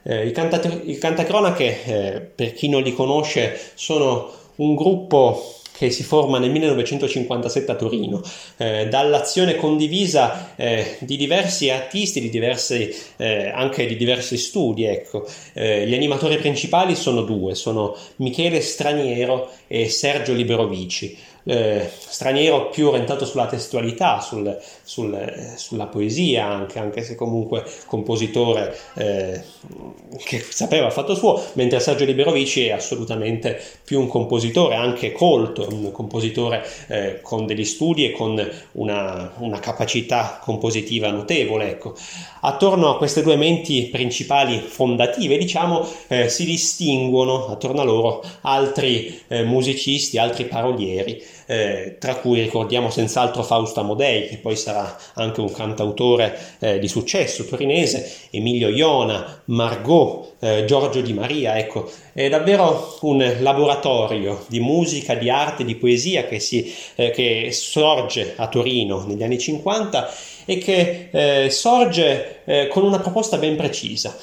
A: Eh, I, canta- i cantacronache, per chi non li conosce, sono un gruppo che si forma nel 1957 a Torino, eh, dall'azione condivisa eh, di diversi artisti, di diversi, eh, anche di diversi studi. Ecco. Eh, gli animatori principali sono due, sono Michele Straniero e Sergio Liberovici eh, straniero più orientato sulla testualità, sul, sul, sulla poesia anche, anche se comunque compositore eh, che sapeva fatto suo, mentre Sergio Liberovici è assolutamente più un compositore anche colto, un compositore eh, con degli studi e con una, una capacità compositiva notevole. Ecco. Attorno a queste due menti principali fondative, diciamo, eh, si distinguono attorno a loro altri eh, musicisti, altri parolieri eh, tra cui ricordiamo senz'altro Fausto Amodei, che poi sarà anche un cantautore eh, di successo torinese, Emilio Iona, Margot, eh, Giorgio Di Maria, ecco, è davvero un laboratorio di musica, di arte, di poesia che, si, eh, che sorge a Torino negli anni 50 e che eh, sorge eh, con una proposta ben precisa.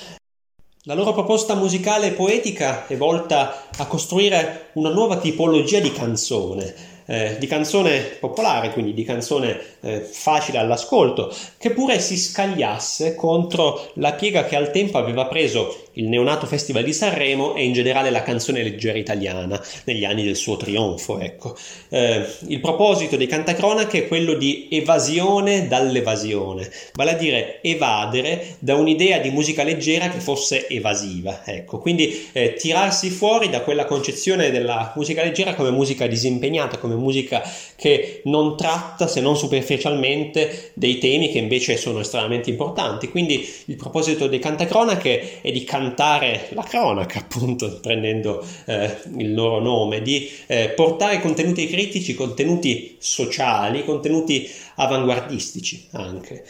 A: La loro proposta musicale e poetica è volta a costruire una nuova tipologia di canzone, eh, di canzone popolare, quindi di canzone eh, facile all'ascolto, che pure si scagliasse contro la piega che al tempo aveva preso il neonato Festival di Sanremo e in generale la canzone leggera italiana negli anni del suo trionfo. Ecco. Eh, il proposito dei cantacronache è quello di evasione dall'evasione, vale a dire evadere da un'idea di musica leggera che fosse evasiva. Ecco. Quindi eh, tirarsi fuori da quella concezione della musica leggera come musica disimpegnata, come musica che non tratta se non superficialmente dei temi che invece sono estremamente importanti. Quindi il proposito dei cantacronache è di cantare la cronaca, appunto, prendendo eh, il loro nome, di eh, portare contenuti critici, contenuti sociali, contenuti avanguardistici anche.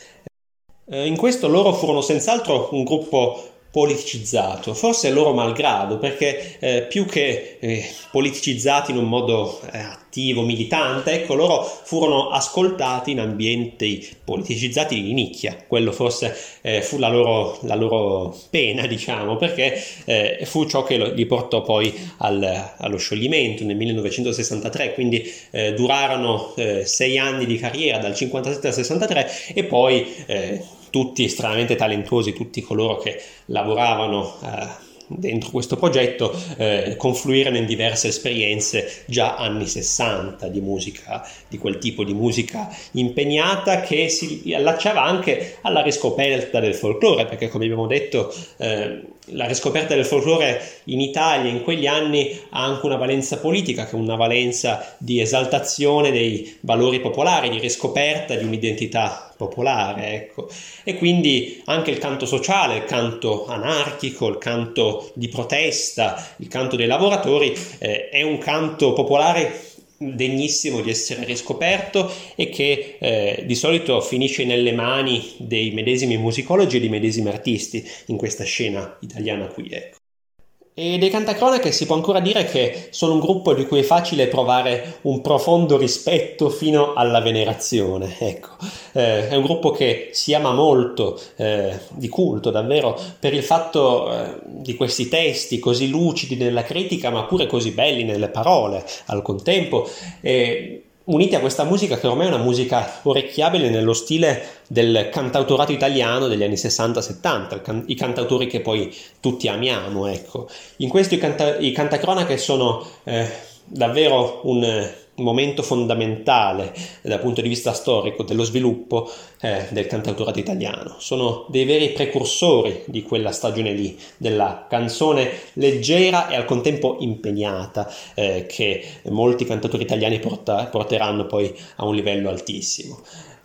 A: Eh, in questo loro furono senz'altro un gruppo politicizzato, forse loro malgrado, perché eh, più che eh, politicizzati in un modo eh, attivo, militante, ecco, loro furono ascoltati in ambienti politicizzati di nicchia, quello forse eh, fu la loro, la loro, pena, diciamo, perché eh, fu ciò che li portò poi al, allo scioglimento nel 1963, quindi eh, durarono sei anni di carriera dal 57 al 63 e poi tutti estremamente talentuosi, tutti coloro che lavoravano eh, dentro questo progetto eh, confluirono in diverse esperienze già anni 60 di musica, di quel tipo di musica impegnata che si allacciava anche alla riscoperta del folklore, perché come abbiamo detto eh, la riscoperta del folklore in Italia in quegli anni ha anche una valenza politica, che è una valenza di esaltazione dei valori popolari, di riscoperta di un'identità popolare, ecco. E quindi anche il canto sociale, il canto anarchico, il canto di protesta, il canto dei lavoratori eh, è un canto popolare degnissimo di essere riscoperto e che eh, di solito finisce nelle mani dei medesimi musicologi e dei medesimi artisti in questa scena italiana qui. Ecco. E dei Cantacronache si può ancora dire che sono un gruppo di cui è facile provare un profondo rispetto fino alla venerazione. Ecco, eh, è un gruppo che si ama molto, eh, di culto davvero, per il fatto eh, di questi testi così lucidi nella critica, ma pure così belli nelle parole al contempo. E uniti a questa musica che ormai è una musica orecchiabile nello stile del cantautorato italiano degli anni 60-70, i cantautori che poi tutti amiamo, ecco. In questo i, canta- i cantacronache sono eh, davvero un momento fondamentale dal punto di vista storico dello sviluppo eh, del cantautorato italiano. Sono dei veri precursori di quella stagione lì, della canzone leggera e al contempo impegnata eh, che molti cantautori italiani porta- porteranno poi a un livello altissimo.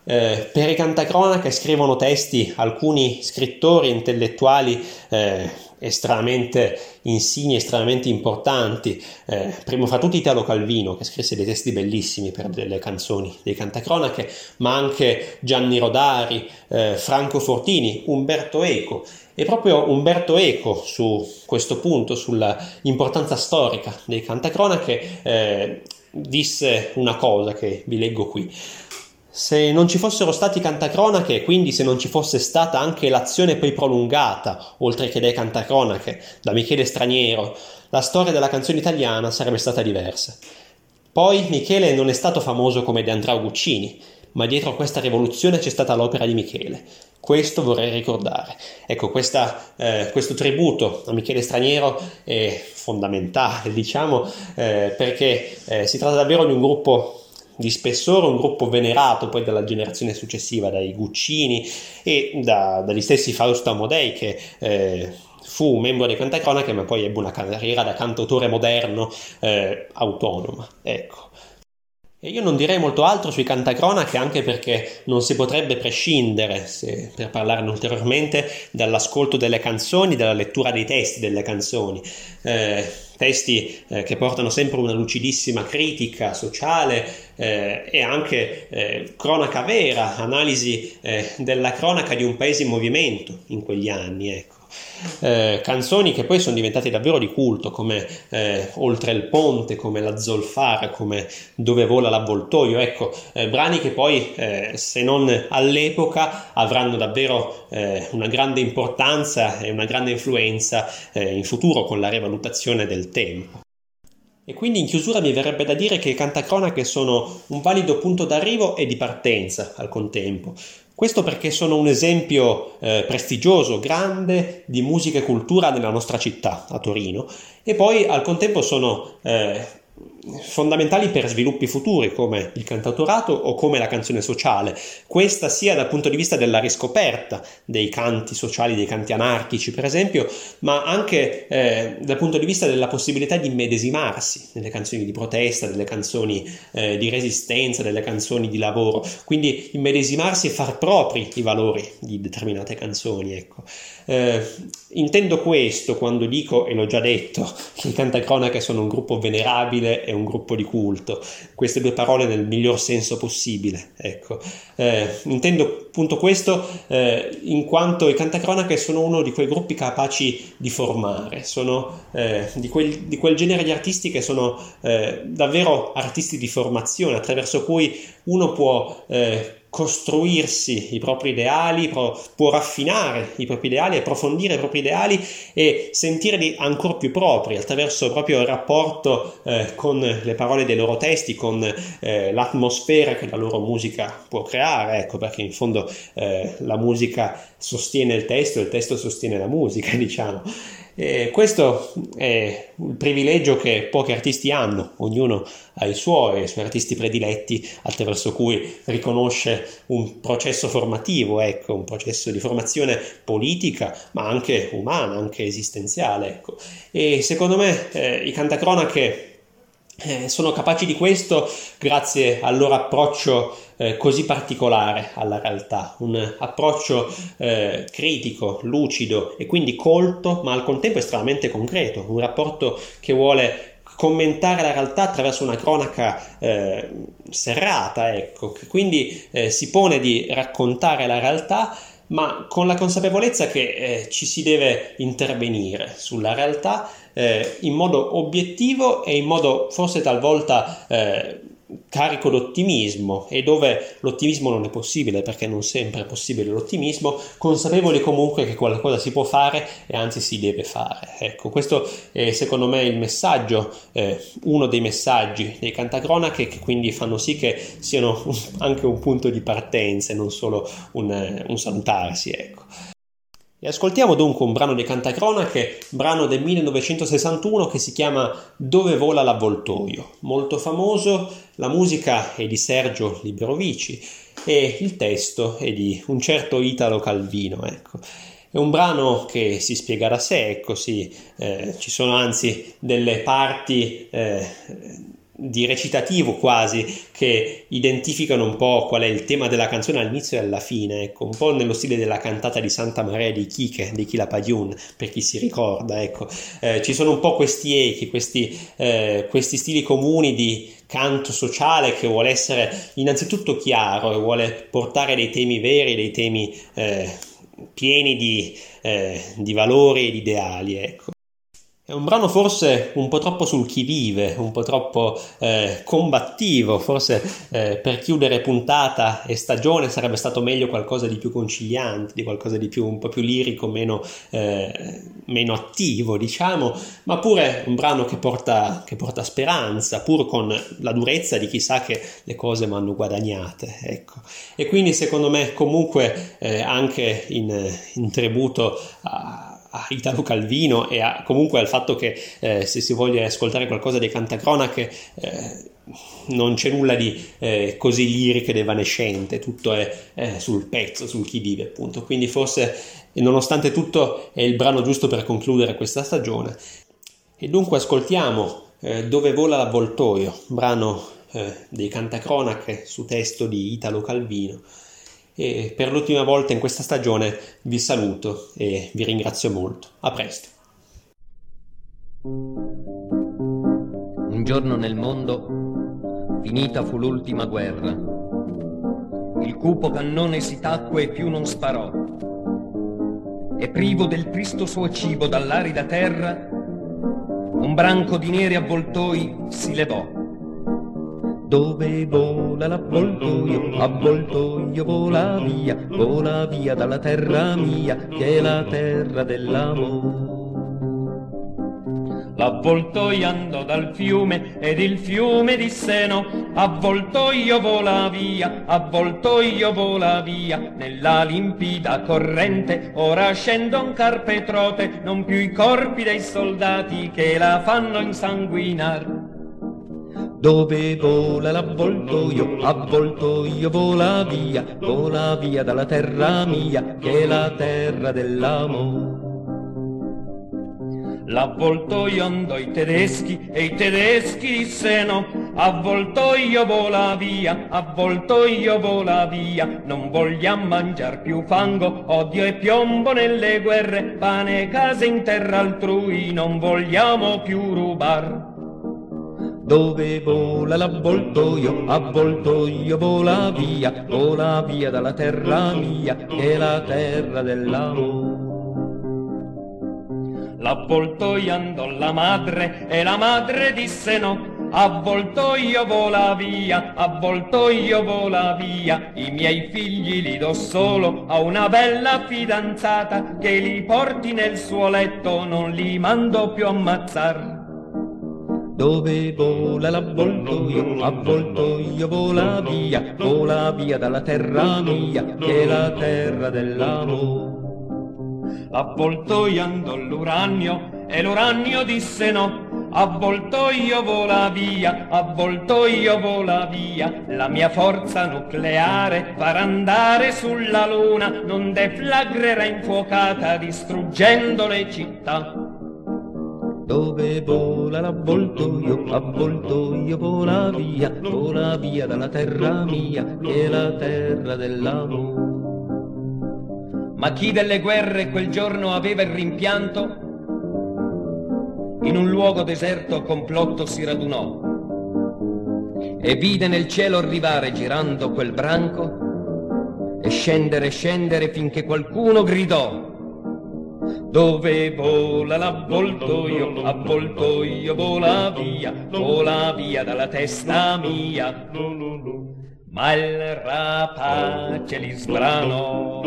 A: Eh, per i cantacronache scrivono testi alcuni scrittori intellettuali eh, estremamente insigni, estremamente importanti. Eh, primo fra tutti Italo Calvino, che scrisse dei testi bellissimi per delle canzoni dei cantacronache, ma anche Gianni Rodari, eh, Franco Fortini, Umberto Eco. E proprio Umberto Eco su questo punto, sull'importanza storica dei cantacronache, eh, disse una cosa che vi leggo qui. Se non ci fossero stati cantacronache, quindi se non ci fosse stata anche l'azione poi prolungata, oltre che dai cantacronache, da Michele Straniero, la storia della canzone italiana sarebbe stata diversa. Poi Michele non è stato famoso come De Andrea Guccini, ma dietro a questa rivoluzione c'è stata l'opera di Michele. Questo vorrei ricordare. Ecco, questa, eh, questo tributo a Michele Straniero è fondamentale, diciamo, eh, perché eh, si tratta davvero di un gruppo di spessore, un gruppo venerato poi dalla generazione successiva, dai Guccini e da, dagli stessi Fausto Amodei che eh, fu membro dei Cantacronache ma poi ebbe una carriera da cantautore moderno eh, autonoma. Ecco. E io non direi molto altro sui cantacronache anche perché non si potrebbe prescindere, se, per parlarne ulteriormente, dall'ascolto delle canzoni, dalla lettura dei testi delle canzoni. Eh, testi eh, che portano sempre una lucidissima critica sociale eh, e anche eh, cronaca vera, analisi eh, della cronaca di un paese in movimento in quegli anni. Ecco. Eh, canzoni che poi sono diventate davvero di culto, come eh, Oltre il ponte, come La zolfara, come Dove vola l'avvoltoio, ecco, eh, brani che poi, eh, se non all'epoca, avranno davvero eh, una grande importanza e una grande influenza in futuro con la rivalutazione del tempo. E quindi in chiusura mi verrebbe da dire che i cantacronache sono un valido punto d'arrivo e di partenza al contempo. Questo perché sono un esempio eh, prestigioso, grande di musica e cultura nella nostra città, a Torino, e poi al contempo sono eh, fondamentali per sviluppi futuri come il cantautorato o come la canzone sociale, questa sia dal punto di vista della riscoperta dei canti sociali, dei canti anarchici per esempio, ma anche eh, dal punto di vista della possibilità di medesimarsi nelle canzoni di protesta, delle canzoni eh, di resistenza, delle canzoni di lavoro, quindi immedesimarsi e far propri i valori di determinate canzoni. Ecco. Eh, intendo questo quando dico, e l'ho già detto, che i cantacronache sono un gruppo venerabile e un gruppo di culto. Queste due parole nel miglior senso possibile. Ecco. Eh, intendo appunto questo eh, in quanto i cantacronache sono uno di quei gruppi capaci di formare, sono eh, di, quel, di, quel, genere di artisti che sono eh, davvero artisti di formazione, attraverso cui uno può eh, costruirsi i propri ideali, può, può, raffinare i propri ideali, approfondire i propri ideali e sentirli ancora più propri attraverso proprio il rapporto eh, con le parole dei loro testi, con eh, l'atmosfera che la loro musica può creare, ecco perché in fondo eh, la musica sostiene il testo il testo sostiene la musica, diciamo. E questo è il privilegio che pochi artisti hanno, ognuno ha i suoi, i suoi artisti prediletti attraverso cui riconosce un processo formativo, ecco, un processo di formazione politica, ma anche umana, anche esistenziale. Ecco. E secondo me eh, i cantacronache eh, sono capaci di questo grazie al loro approccio eh, così particolare alla realtà, un approccio eh, critico, lucido e quindi colto, ma al contempo estremamente concreto, un rapporto che vuole commentare la realtà attraverso una cronaca eh, serrata, ecco, che quindi eh, si pone di raccontare la realtà ma con la consapevolezza che eh, ci si deve intervenire sulla realtà eh, in modo obiettivo e in modo forse talvolta eh, carico d'ottimismo e dove l'ottimismo non è possibile perché non sempre è possibile l'ottimismo, consapevoli comunque che qualcosa si può fare e anzi si deve fare. Ecco, questo è secondo me il messaggio, eh, uno dei messaggi dei cantacronache che quindi fanno sì che siano anche un punto di partenza e non solo un, un salutarsi. Ecco. E ascoltiamo dunque un brano di Cantacronache, brano del 1961 che si chiama Dove vola l'avvoltoio, molto famoso, la musica è di Sergio Liberovici e il testo è di un certo Italo Calvino, ecco. È un brano che si spiega da sé, ecco sì, eh, ci sono anzi delle parti eh, di recitativo quasi che identificano un po' qual è il tema della canzone all'inizio e alla fine, ecco, un po' nello stile della cantata di Santa Maria di Chiche, di Chila Padiun, per chi si ricorda, ecco. Eh, ci sono un po' questi echi, questi, eh, questi stili comuni di canto sociale che vuole essere innanzitutto chiaro e vuole portare dei temi veri, dei temi eh, pieni di, eh, di valori e di ideali, ecco. È un brano forse un po' troppo sul chi vive, un po' troppo eh, combattivo, forse eh, per chiudere puntata e stagione sarebbe stato meglio qualcosa di più conciliante, di qualcosa di più un po' più lirico, meno, eh, meno attivo, diciamo, ma pure un brano che porta, che porta, speranza, pur con la durezza di chi sa che le cose vanno guadagnate, ecco. E quindi secondo me comunque eh, anche in, in tributo a a Italo Calvino e a, comunque al fatto che eh, se si voglia ascoltare qualcosa dei cantacronache eh, non c'è nulla di eh, così lirico ed evanescente, tutto è sul pezzo, sul chi vive appunto, quindi forse nonostante tutto è il brano giusto per concludere questa stagione. E dunque ascoltiamo eh, Dove vola l'avvoltoio, brano eh, dei cantacronache su testo di Italo Calvino e per l'ultima volta in questa stagione vi saluto e vi ringrazio molto. A presto.
D: Un giorno nel mondo, finita fu l'ultima guerra. Il cupo cannone si tacque e più non sparò. E privo del tristo suo cibo dall'arida terra, un branco di neri avvoltoi si levò dove vola l'avvoltoio, avvoltoio vola via, vola via dalla terra mia, che è la terra dell'amore. L'avvoltoio andò dal fiume ed il fiume disse no, avvoltoio vola via, avvoltoio vola via, nella limpida corrente. Ora scendono carpe trote, non più i corpi dei soldati che la fanno insanguinar dove vola l'avvoltoio, avvoltoio vola via, vola via dalla terra mia, che è la terra dell'amore. L'avvoltoio andò ai tedeschi e i tedeschi dissero avvoltoio vola via, avvoltoio vola via, non vogliamo mangiar più fango, odio e piombo nelle guerre, pane e case in terra altrui, non vogliamo più rubar dove vola l'avvoltoio, avvoltoio vola via, vola via dalla terra mia, che è la terra dell'amore. L'avvoltoio andò la madre e la madre disse no, avvoltoio vola via, avvoltoio vola via, i miei figli li do solo a una bella fidanzata che li porti nel suo letto, non li mando più ammazzar dove vola l'avvoltoio, avvoltoio vola via, vola via dalla terra mia, che è la terra dell'amore. Avvoltoio andò l'uranio e l'uranio disse no, avvoltoio vola via, avvoltoio vola via, la mia forza nucleare farà andare sulla luna, non deflagrerà infuocata distruggendo le città dove vola l'avvoltoio, avvoltoio vola via, vola via dalla terra mia, che è la terra dell'amore. Ma chi delle guerre quel giorno aveva il rimpianto? in un luogo deserto complotto si radunò e vide nel cielo arrivare girando quel branco e scendere scendere finché qualcuno gridò dove vola l'avvoltoio, avvoltoio vola via, vola via dalla testa mia. Ma il rapace li sbranò.